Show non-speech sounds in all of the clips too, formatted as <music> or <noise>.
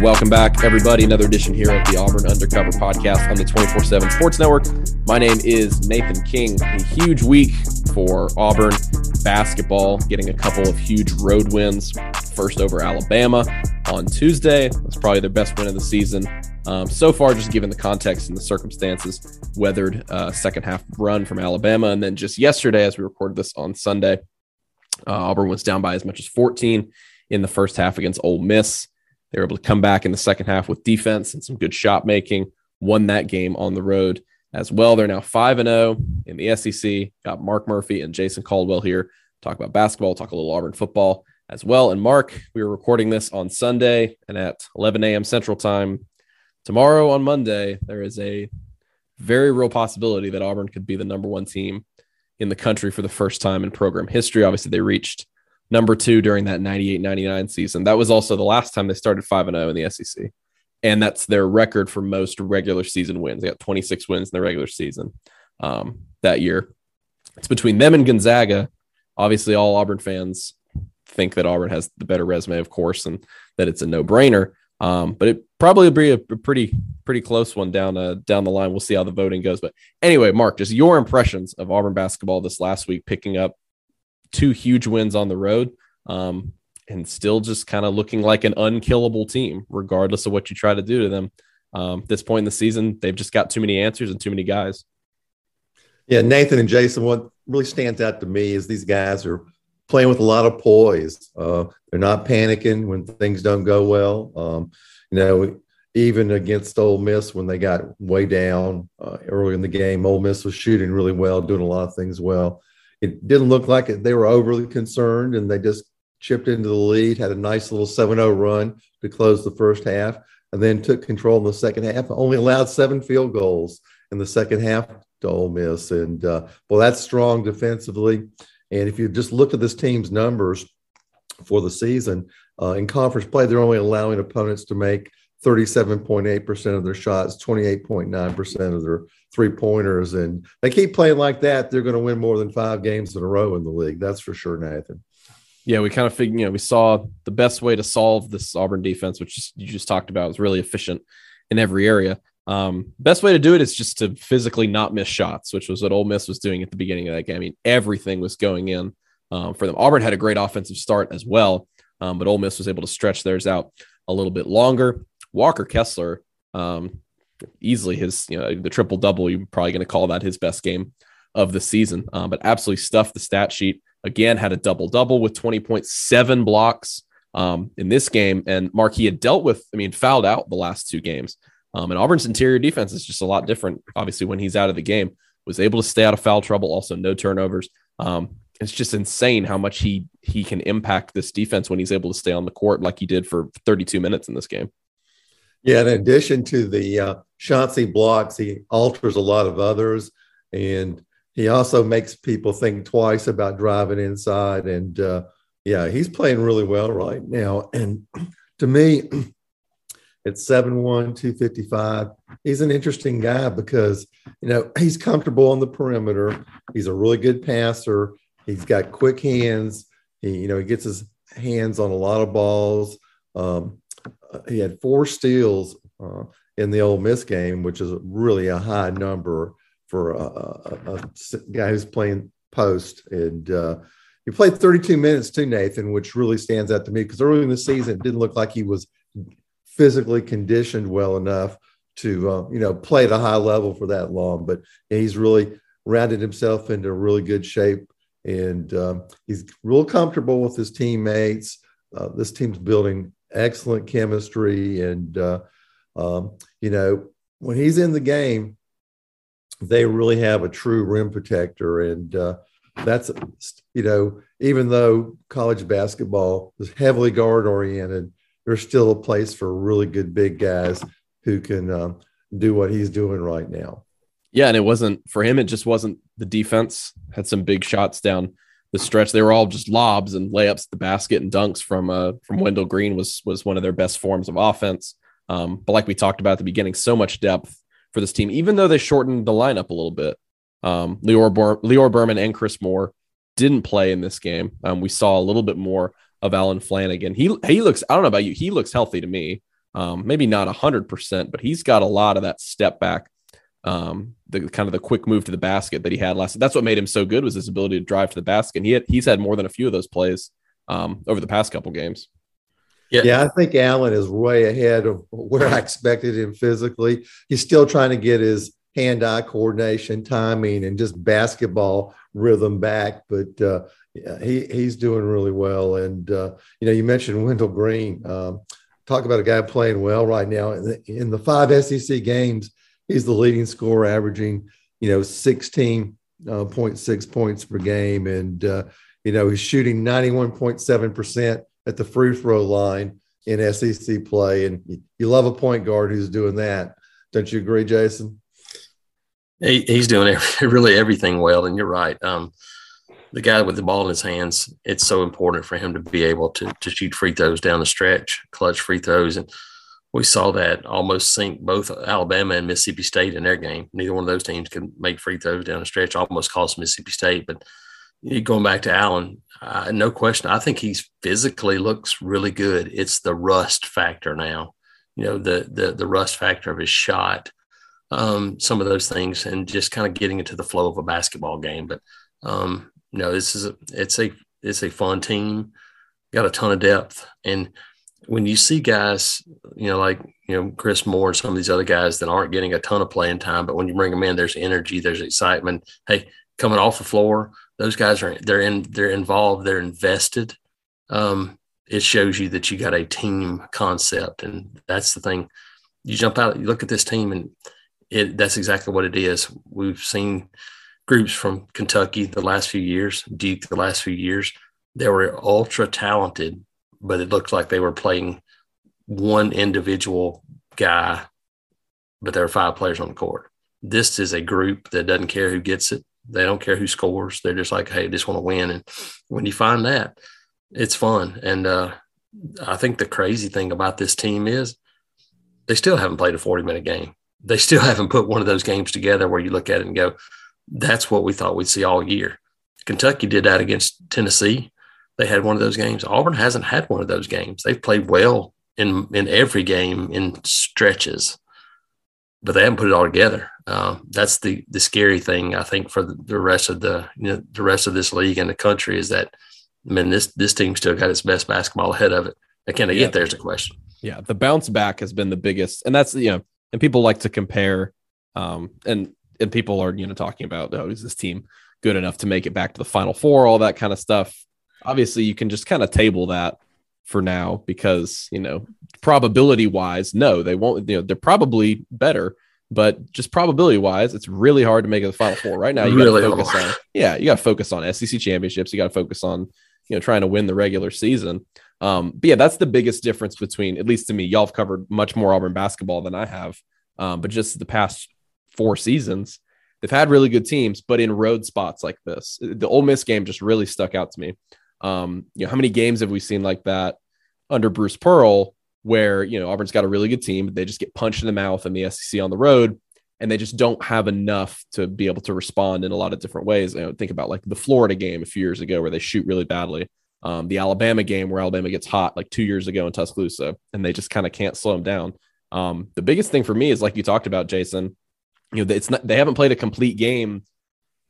Welcome back, everybody. Another edition here of the Auburn Undercover podcast on the 24 7 Sports Network. My name is Nathan King. A huge week for Auburn basketball, getting a couple of huge road wins. First over Alabama on Tuesday. That's probably their best win of the season. Um, so far, just given the context and the circumstances, weathered uh, second half run from Alabama. And then just yesterday, as we recorded this on Sunday, uh, Auburn was down by as much as 14 in the first half against Ole Miss. They were able to come back in the second half with defense and some good shot making, won that game on the road as well. They're now 5 and 0 in the SEC. Got Mark Murphy and Jason Caldwell here. Talk about basketball, talk a little Auburn football as well. And Mark, we were recording this on Sunday and at 11 a.m. Central Time. Tomorrow on Monday, there is a very real possibility that Auburn could be the number one team in the country for the first time in program history. Obviously, they reached number two during that 98 99 season. That was also the last time they started 5 0 in the SEC. And that's their record for most regular season wins. They got 26 wins in the regular season um, that year. It's between them and Gonzaga. Obviously, all Auburn fans think that Auburn has the better resume, of course, and that it's a no brainer. Um, but it probably will be a, pretty pretty close one down uh, down the line. We'll see how the voting goes. But anyway, Mark, just your impressions of Auburn basketball this last week, picking up two huge wins on the road, um, and still just kind of looking like an unkillable team, regardless of what you try to do to them. Um, this point in the season, they've just got too many answers and too many guys. Yeah, Nathan and Jason, what really stands out to me is these guys are playing with a lot of poise. Uh, they're not panicking when things don't go well. Um, you know, even against Ole Miss when they got way down uh, early in the game, Ole Miss was shooting really well, doing a lot of things well it didn't look like it, they were overly concerned and they just chipped into the lead, had a nice little 7 0 run to close the first half, and then took control in the second half. Only allowed seven field goals in the second half to Ole Miss. And uh, well, that's strong defensively. And if you just look at this team's numbers for the season uh, in conference play, they're only allowing opponents to make 37.8% of their shots, 28.9% of their three pointers. And they keep playing like that, they're going to win more than five games in a row in the league. That's for sure, Nathan. Yeah, we kind of figured, you know, we saw the best way to solve this Auburn defense, which you just talked about, was really efficient in every area. Um, best way to do it is just to physically not miss shots, which was what Ole Miss was doing at the beginning of that game. I mean, everything was going in um, for them. Auburn had a great offensive start as well, um, but Ole Miss was able to stretch theirs out a little bit longer. Walker Kessler, um, easily his, you know, the triple double. You're probably going to call that his best game of the season, um, but absolutely stuffed the stat sheet. Again, had a double double with 20.7 blocks um, in this game. And Mark, he had dealt with, I mean, fouled out the last two games. Um, and Auburn's interior defense is just a lot different, obviously, when he's out of the game. Was able to stay out of foul trouble, also no turnovers. Um, it's just insane how much he he can impact this defense when he's able to stay on the court like he did for 32 minutes in this game. Yeah, in addition to the uh, he blocks, he alters a lot of others, and he also makes people think twice about driving inside. And uh, yeah, he's playing really well right now. And <clears throat> to me, <clears throat> at 7 1, 255, he's an interesting guy because, you know, he's comfortable on the perimeter. He's a really good passer. He's got quick hands. He, you know, he gets his hands on a lot of balls. Um, he had four steals uh, in the Ole Miss game, which is really a high number for a, a, a guy who's playing post. And uh, he played 32 minutes too, Nathan, which really stands out to me because early in the season it didn't look like he was physically conditioned well enough to uh, you know play at a high level for that long. But he's really rounded himself into really good shape, and um, he's real comfortable with his teammates. Uh, this team's building excellent chemistry. And, uh, um, you know, when he's in the game, they really have a true rim protector. And uh, that's, you know, even though college basketball is heavily guard oriented, there's still a place for really good big guys who can um, do what he's doing right now. Yeah. And it wasn't for him, it just wasn't the defense, had some big shots down the stretch. They were all just lobs and layups at the basket and dunks from uh, from Wendell Green was was one of their best forms of offense. Um, but like we talked about at the beginning, so much depth for this team, even though they shortened the lineup a little bit. Um, Lior, Bur- Lior Berman and Chris Moore didn't play in this game. Um, we saw a little bit more of Allen Flanagan. He he looks. I don't know about you. He looks healthy to me. Um, maybe not hundred percent, but he's got a lot of that step back. Um, the kind of the quick move to the basket that he had last. That's what made him so good was his ability to drive to the basket. And he had, he's had more than a few of those plays um, over the past couple games. Yeah. yeah, I think Allen is way ahead of where I expected him physically. He's still trying to get his hand-eye coordination, timing, and just basketball rhythm back. But uh, yeah, he he's doing really well. And uh, you know, you mentioned Wendell Green. Um, talk about a guy playing well right now. In the, in the five SEC games, he's the leading scorer, averaging you know 16.6 uh, points per game, and uh, you know he's shooting 91.7 percent at the free throw line in SEC play. And you love a point guard who's doing that. Don't you agree, Jason? He, he's doing every, <laughs> really everything well. And you're right. Um, the guy with the ball in his hands, it's so important for him to be able to, to shoot free throws down the stretch, clutch free throws. And we saw that almost sink both Alabama and Mississippi State in their game. Neither one of those teams can make free throws down the stretch, almost cost Mississippi State. But going back to Allen, uh, no question. I think he's physically looks really good. It's the rust factor now. You know, the the the rust factor of his shot, um, some of those things, and just kind of getting into the flow of a basketball game. But um, no, this is a, it's a it's a fun team. Got a ton of depth, and when you see guys, you know, like you know Chris Moore and some of these other guys that aren't getting a ton of playing time, but when you bring them in, there's energy, there's excitement. Hey, coming off the floor, those guys are they're in they're involved they're invested um, it shows you that you got a team concept and that's the thing you jump out you look at this team and it that's exactly what it is we've seen groups from kentucky the last few years duke the last few years they were ultra talented but it looked like they were playing one individual guy but there are five players on the court this is a group that doesn't care who gets it they don't care who scores. They're just like, hey, just want to win. And when you find that, it's fun. And uh, I think the crazy thing about this team is they still haven't played a 40 minute game. They still <laughs> haven't put one of those games together where you look at it and go, that's what we thought we'd see all year. Kentucky did that against Tennessee. They had one of those games. Auburn hasn't had one of those games. They've played well in in every game in stretches but they haven't put it all together. Uh, that's the the scary thing I think for the, rest of the you know, the rest of this league and the country is that I mean this this team still got its best basketball ahead of it. And can they yeah. get there? Is a question. Yeah, the bounce back has been the biggest, and that's you know, and people like to compare, um, and and people are you know talking about oh is this team good enough to make it back to the final four, all that kind of stuff. Obviously, you can just kind of table that for now because you know probability wise no they won't you know they're probably better but just probability wise it's really hard to make it the final four. Right now you really gotta focus on yeah you got to focus on sec championships. You got to focus on you know trying to win the regular season. Um but yeah that's the biggest difference between at least to me y'all have covered much more auburn basketball than i have um but just the past four seasons they've had really good teams but in road spots like this the Ole Miss game just really stuck out to me um, you know, how many games have we seen like that under Bruce Pearl, where you know Auburn's got a really good team, but they just get punched in the mouth in the SEC on the road, and they just don't have enough to be able to respond in a lot of different ways. You know, think about like the Florida game a few years ago where they shoot really badly. Um, the Alabama game where Alabama gets hot like two years ago in Tuscaloosa, and they just kind of can't slow them down. Um, the biggest thing for me is like you talked about, Jason. You know, it's not they haven't played a complete game,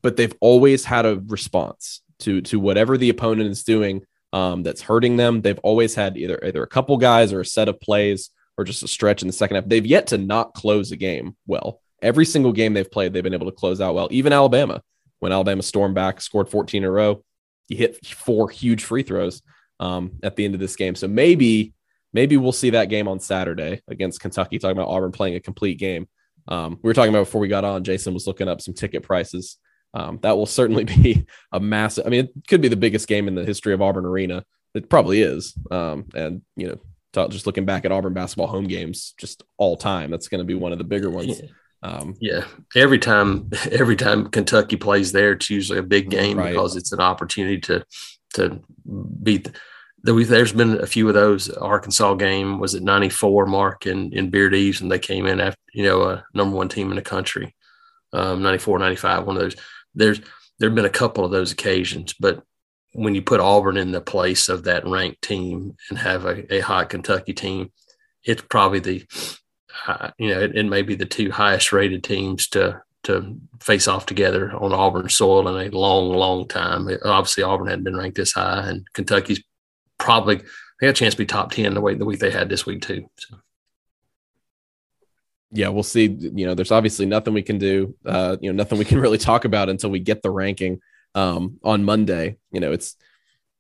but they've always had a response to to whatever the opponent is doing um, that's hurting them. They've always had either either a couple guys or a set of plays or just a stretch in the second half. They've yet to not close a game well. Every single game they've played, they've been able to close out well. Even Alabama, when Alabama stormed back, scored 14 in a row, he hit four huge free throws um, at the end of this game. So maybe maybe we'll see that game on Saturday against Kentucky. Talking about Auburn playing a complete game. Um, we were talking about before we got on. Jason was looking up some ticket prices um, that will certainly <laughs> be a massive. I mean, it could be the biggest game in the history of Auburn Arena. It probably is. Um, and you know, just looking back at Auburn basketball home games, just all time, that's going to be one of the bigger ones. Um, yeah, every time, <laughs> every time Kentucky plays there, it's usually a big game right. because it's an opportunity to to beat. The, there's been a few of those. Arkansas game was at 94 mark in in Beard-Eaves, and they came in after you know a number one team in the country. um, 94, 95, one of those. There's there have been a couple of those occasions, but when you put Auburn in the place of that ranked team and have a, a hot Kentucky team, it's probably the uh, you know it, it, may be the two highest rated teams to to face off together on Auburn soil in a long, long time. Obviously, Auburn hadn't been ranked this high, and Kentucky's probably they got a chance to be top ten the way the week they had this week too. So. Yeah, we'll see. You know, there's obviously nothing we can do. Uh, you know, nothing we can really talk about until we get the ranking um, on Monday. You know, it's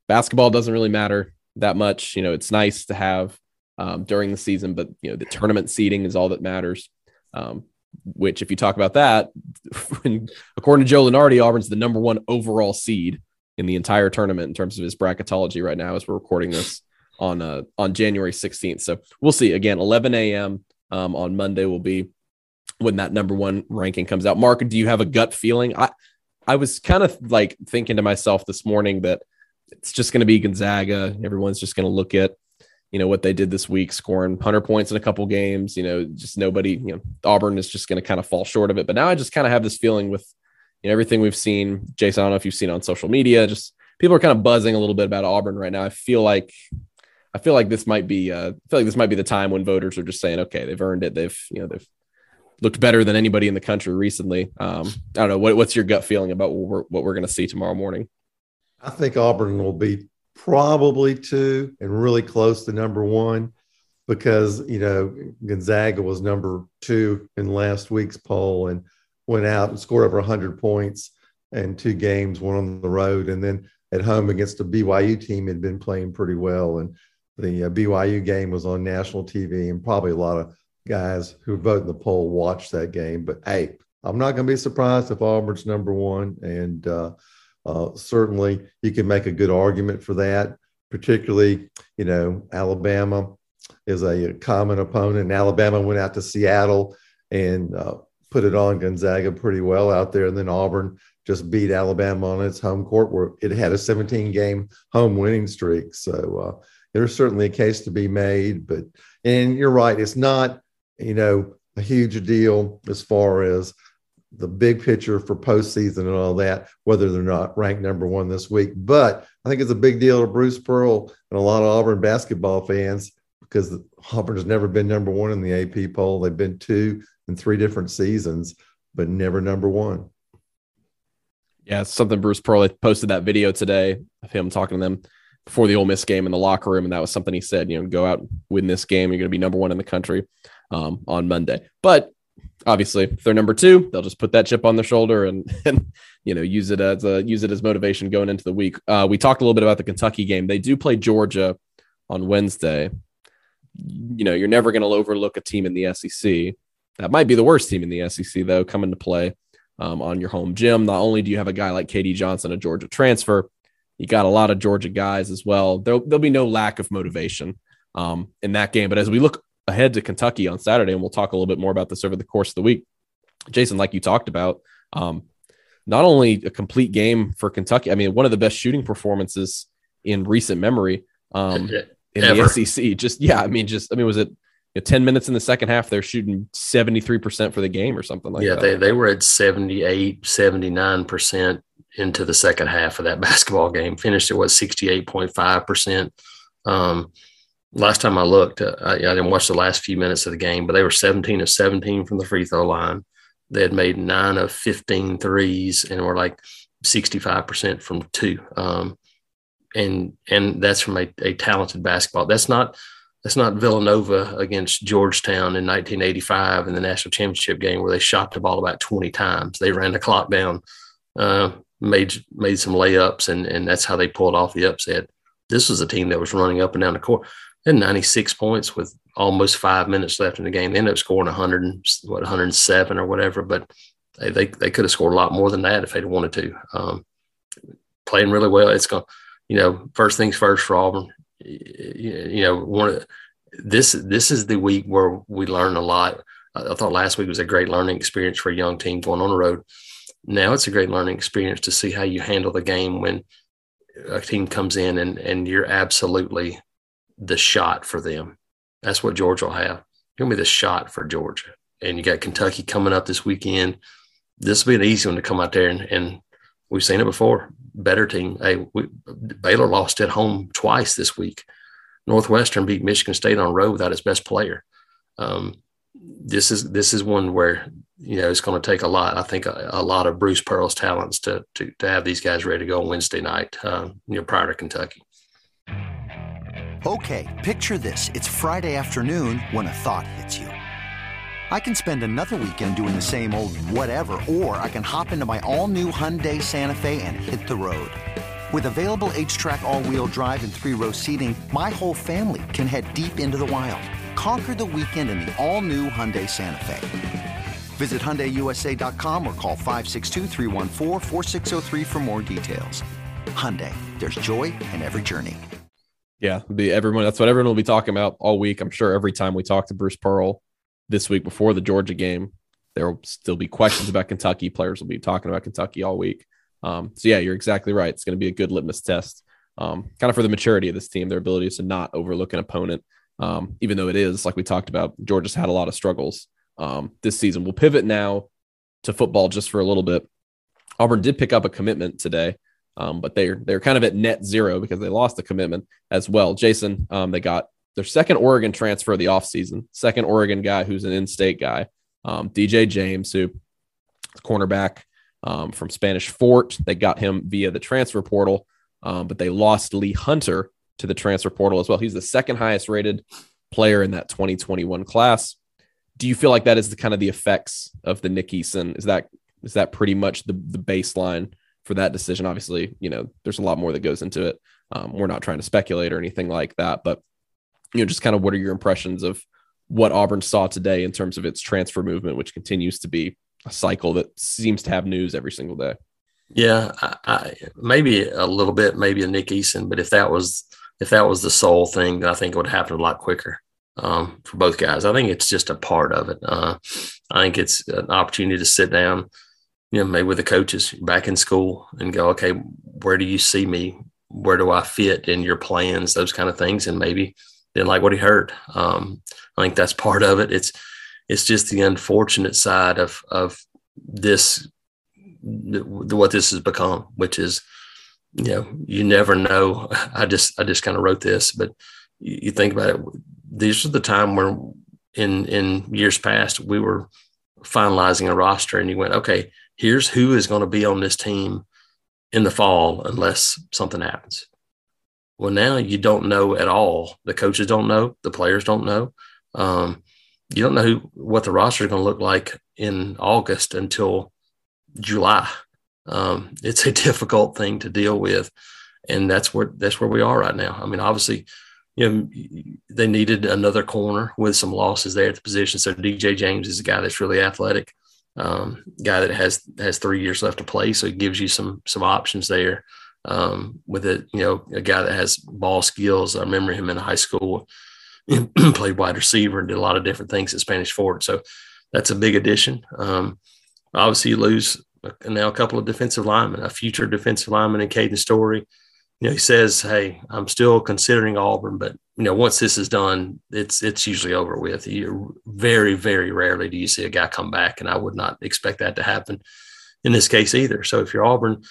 basketball doesn't really matter that much. You know, it's nice to have um, during the season, but you know, the tournament seeding is all that matters. Um, which, if you talk about that, <laughs> according to Joe Lunardi, Auburn's the number one overall seed in the entire tournament in terms of his bracketology right now as we're recording this on uh, on January 16th. So we'll see. Again, 11 a.m. Um, on Monday will be when that number one ranking comes out. Mark, do you have a gut feeling? I I was kind of like thinking to myself this morning that it's just going to be Gonzaga. Everyone's just going to look at you know what they did this week, scoring 100 points in a couple games. You know, just nobody. You know, Auburn is just going to kind of fall short of it. But now I just kind of have this feeling with you know everything we've seen. Jason, I don't know if you've seen on social media, just people are kind of buzzing a little bit about Auburn right now. I feel like I feel like this might be uh, I feel like this might be the time when voters are just saying, okay, they've earned it. They've you know they've looked better than anybody in the country recently. Um, I don't know what, what's your gut feeling about what we're, what we're going to see tomorrow morning. I think Auburn will be probably two and really close to number one because you know Gonzaga was number two in last week's poll and went out and scored over 100 points in two games, one on the road, and then at home against a BYU team had been playing pretty well. And the uh, BYU game was on national TV, and probably a lot of guys who vote in the poll watched that game. But hey, I'm not going to be surprised if Auburn's number one, and uh, uh, certainly you can make a good argument for that. Particularly, you know, Alabama is a common opponent. And Alabama went out to Seattle and uh, put it on Gonzaga pretty well out there, and then Auburn just beat Alabama on its home court where it had a 17 game home winning streak. So uh, there's certainly a case to be made. But, and you're right, it's not, you know, a huge deal as far as the big picture for postseason and all that, whether they're not ranked number one this week. But I think it's a big deal to Bruce Pearl and a lot of Auburn basketball fans because Auburn has never been number one in the AP poll. They've been two in three different seasons, but never number one. Yeah, something Bruce Pearl posted that video today of him talking to them before the Ole Miss game in the locker room, and that was something he said. You know, go out win this game. You're going to be number one in the country um, on Monday. But obviously, if they're number two, they'll just put that chip on their shoulder and <laughs> and you know use it as a use it as motivation going into the week. Uh, we talked a little bit about the Kentucky game. They do play Georgia on Wednesday. You know, you're never going to overlook a team in the SEC. That might be the worst team in the SEC though, coming to play um, on your home gym. Not only do you have a guy like KD Johnson, a Georgia transfer, you got a lot of Georgia guys as well. There'll, there'll be no lack of motivation um, in that game. But as we look ahead to Kentucky on Saturday, and we'll talk a little bit more about this over the course of the week, Jason, like you talked about, um, not only a complete game for Kentucky, I mean, one of the best shooting performances in recent memory um, in Ever. the SEC. Just, yeah, I mean, just, I mean, was it know, 10 minutes in the second half, they're shooting 73% for the game or something like yeah, that. Yeah, they, they were at 78, 79% into the second half of that <laughs> basketball game. Finished it was 68.5%. Um, last time I looked, uh, I, I, didn't watch the last few minutes of the game, but they were 17 of 17 from the free throw line. They had made nine of 15 threes and were like 65% from two. Um, and and that's from a, a talented basketball. That's not that's not Villanova against Georgetown in 1985 in the national championship game where they shot the ball about 20 times. They ran the clock down, uh, made made some layups, and and that's how they pulled off the upset. This was a team that was running up and down the court. They had 96 points with almost five minutes left in the game. They ended up scoring 100 and, what 107 or whatever, but they they, they could have scored a lot more than that if they'd wanted to. Um, playing really well. It's going, you know, first things first for Auburn you know, one this this is the week where we learn a lot. I thought last week was a great learning experience for a young team going on the road. Now it's a great learning experience to see how you handle the game when a team comes in and and you're absolutely the shot for them. That's what Georgia will have. Gonna be the shot for Georgia. And you got Kentucky coming up this weekend. this will be an easy one to come out there and, and we've seen it before. Better team. Hey, we, Baylor lost at home twice this week. Northwestern beat Michigan State on road without its best player. Um, this is this is one where you know it's going to take a lot. I think a, a, lot of Bruce Pearl's talents to, to to have these guys ready to go on Wednesday night. Um, you know, prior to Kentucky. Okay, picture this: it's Friday afternoon when a thought hits you. I can spend another weekend doing the same old whatever, or I can hop into my all-new Hyundai Santa Fe and hit the road. With available H-Track all-wheel drive and three-row seating, my whole family can head deep into the wild. Conquer the weekend in the all-new Hyundai Santa Fe. Visit HyundaiUSA.com or call 562 for more details. Hyundai, there's joy in every journey. Yeah, be everyone. That's what everyone will be talking about all week. I'm sure every time we talk to Bruce Pearl this week before the Georgia game, there will still be questions about Kentucky. Players will be talking about Kentucky all week. Um, so yeah, you're exactly right. It's going to be a good litmus test, um, kind of for the maturity of this team, their ability to not overlook an opponent, um, even though it is like we talked about. Georgia's had a lot of struggles um, this season. We'll pivot now to football just for a little bit. Auburn did pick up a commitment today, um, but they're they're kind of at net zero because they lost the commitment as well. Jason, um, they got their second Oregon transfer of the offseason, second Oregon guy who's an in-state guy, um, DJ James, who cornerback um, from Spanish Fort. They got him via the transfer portal, um, but they lost Lee Hunter to the transfer portal as well. He's the second highest rated player in that 2021 class do you feel like that is the kind of the effects of the Nick Eason? Is that is that pretty much the the baseline for that decision? Obviously, you know, there's a lot more that goes into it. Um, we're not trying to speculate or anything like that, but you know, just kind of what are your impressions of what Auburn saw today in terms of its transfer movement, which continues to be a cycle that seems to have news every single day. Yeah, I, I, maybe a little bit, maybe a Nick Eason, but if that was if that was the sole thing, I think it would happen a lot quicker um, for both guys. I think it's just a part of it. Uh, I think it's an opportunity to sit down, you know, maybe with the coaches back in school and go, okay, where do you see me? Where do I fit in your plans? Those kind of things, and maybe didn't like what he heard. Um, I think that's part of it. It's it's just the unfortunate side of of this what this has become, which is you know you never know. <laughs> I just I just kind of wrote this, but you, you think about it these are the time where in in years past we were finalizing a roster and you went okay here's who is going to be on this team in the fall unless something happens well now you don't know at all the coaches don't know the players don't know um, you don't know who, what the roster is going to look like in august until july um, <laughs> it's a difficult thing to deal with and that's where that's where we are right now i mean obviously you know, they needed another corner with some losses there at the position. So DJ James is a guy that's really athletic, um, guy that has has three years left to play. So it gives you some some options there. Um, with it, you know, a guy that has ball skills. I remember him in high school, <clears throat> played wide receiver and did a lot of different things at Spanish Fort. So that's a big addition. Um, obviously, you lose now a couple of defensive linemen, a future defensive lineman in Caden Story you know, he says, "Hey, I'm still considering Auburn, but you know, once this is done, it's it's usually over with. You very, very rarely do you see a guy come back, and I would not expect that to happen in this case either. So if you're Auburn,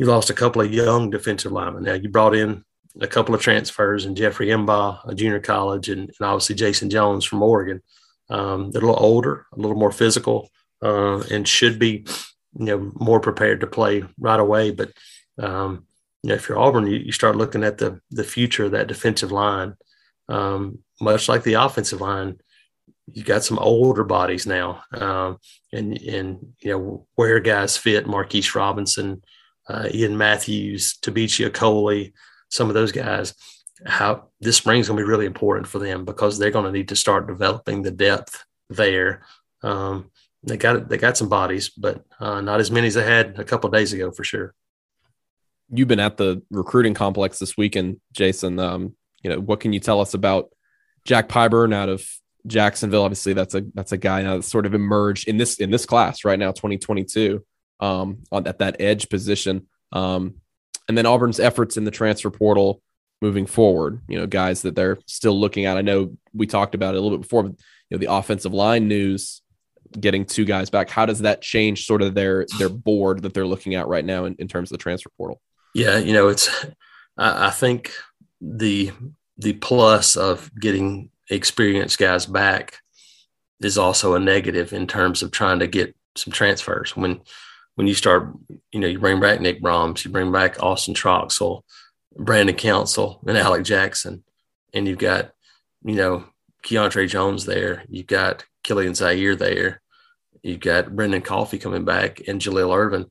you lost a couple of young defensive linemen. Now you brought in a couple of transfers and Jeffrey M'ba, a junior college, and, and obviously Jason Jones from Oregon. Um, they're a little older, a little more physical, uh, and should be, you know, more prepared to play right away. But um, you know, if you're Auburn, you, you start looking at the the future of that defensive line. Um, much like the offensive line, you got some older bodies now, um, and and you know where guys fit. Marquise Robinson, uh, Ian Matthews, Tabichi Coley, some of those guys. How this spring is going to be really important for them because they're going to need to start developing the depth there. Um, they got they got some bodies, but uh, not as many as they had a couple days ago for sure you've been at the recruiting complex this weekend, Jason. Um, you know, what can you tell us about Jack Pyburn out of Jacksonville? Obviously, that's a that's a guy now that's sort of emerged in this in this class right now, 2022, um, on at that edge position. Um, and then Auburn's efforts in the transfer portal moving forward. You know, guys that they're still looking at. I know we talked about it a little bit before, but you know, the offensive line news getting two guys back. How does that change sort of their their board that they're looking at right now in, in terms of the transfer portal? Yeah, you know, it's I, I think the the plus of getting experienced guys back is also a negative in terms of trying to get some transfers. When when you start, you know, you bring back Nick Brahms, you bring back Austin Troxell, Brandon Council, and Alec Jackson, and you've got, you know, Keiondre Jones there, you've got Kilian Zierer there, you've got Brenden Coffey coming back, and Jaleel Irvin.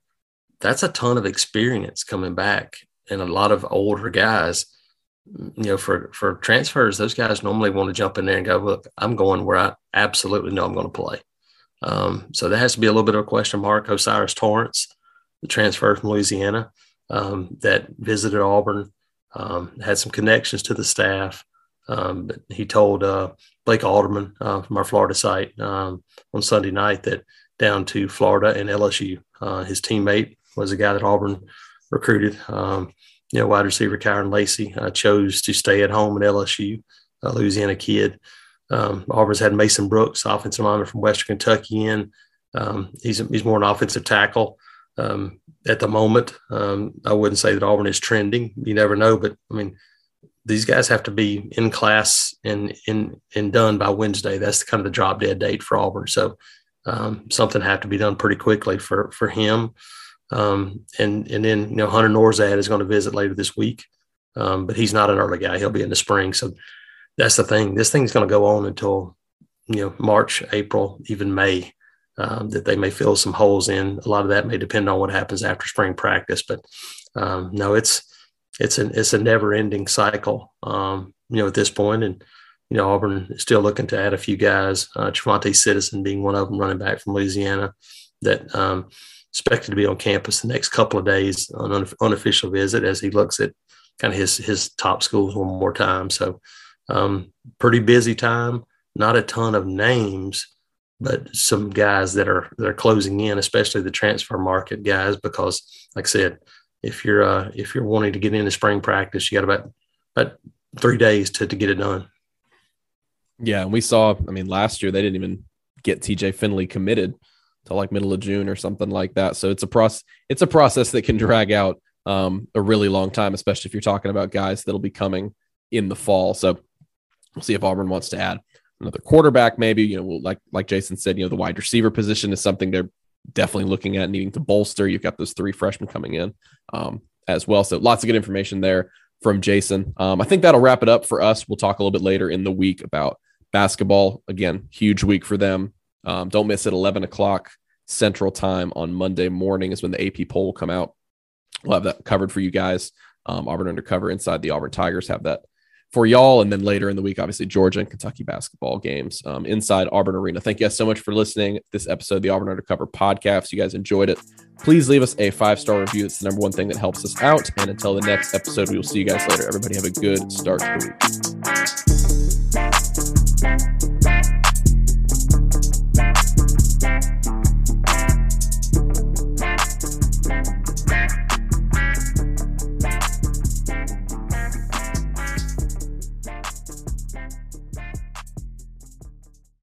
That's a ton of experience coming back, and a lot of older guys you know, for for transfers, those guys normally want to jump in there and go, look, I'm going where I absolutely know I'm going to play. Um, so that has to be a little bit of a question mark. O'Cyrus Torrence, the transfer from Louisiana, um, that visited Auburn, um, had some connections to the staff. Um, but he told uh, Blake Alderman uh, from our Florida site um, on Sunday night that down to Florida and LSU, uh, his teammate was a guy that Auburn recruited. Um, you know, wide receiver Kyren Lacy uh, chose to stay at home at LSU, a Louisiana kid. Um, Auburn's had Mason Brooks, offensive lineman from Western Kentucky, in. Um, he's, he's more an offensive tackle um, at the moment. Um, I wouldn't say that Auburn is trending. You never know, but I mean, these guys have to be in class and in and done by Wednesday. That's kind of the drop dead date for Auburn. So um, something have to be done pretty quickly for for him. Um, and and then you know Hunter Norzad is going to visit later this week, but he's not an early guy. He'll be in the spring. So that's the thing. This thing's going to go on until you know March, April, even May. Um, that they may fill some holes in. A lot of that may depend on what happens after spring practice, but um, no, it's it's an it's a never ending cycle. Um, you know, at this point, and you know Auburn is still looking to add a few guys. Uh, Trevante Citizen being one of them, running back from Louisiana, that um, expected to be on campus the next couple of days on an unofficial visit as he looks at kind of his his top schools one more time. So um, pretty busy time. Not a ton of names, but some guys that are that are closing in, especially the transfer market guys, because like I said, if you're uh, if you're wanting to get into spring practice, you got about about three days to to get it done. Yeah, and we saw. I mean, last year they didn't even get TJ Finley committed to like middle of June or something like that. So it's a process. It's a process that can drag out um, a really long time, especially if you're talking about guys that'll be coming in the fall. So we'll see if Auburn wants to add another quarterback, maybe. You know, like like Jason said, you know, the wide receiver position is something they're definitely looking at needing to bolster. You've got those three freshmen coming in um, as well. So lots of good information there from Jason. Um, I think that'll wrap it up for us. We'll talk a little bit later in the week about basketball. Again, huge week for them. Um, don't miss it. 11 o'clock Central Time on Monday morning is when the AP poll will come out. We'll have that covered for you guys. Um, Auburn Undercover inside the Auburn Tigers have that for y'all. And then later in the week, obviously, Georgia and Kentucky basketball games um, inside Auburn Arena. Thank you guys so much for listening this episode of the Auburn Undercover podcast. You guys enjoyed it. Please leave us a five star review. It's the number one thing that helps us out. And until the next episode, we will see you guys later. Everybody have a good start to the week.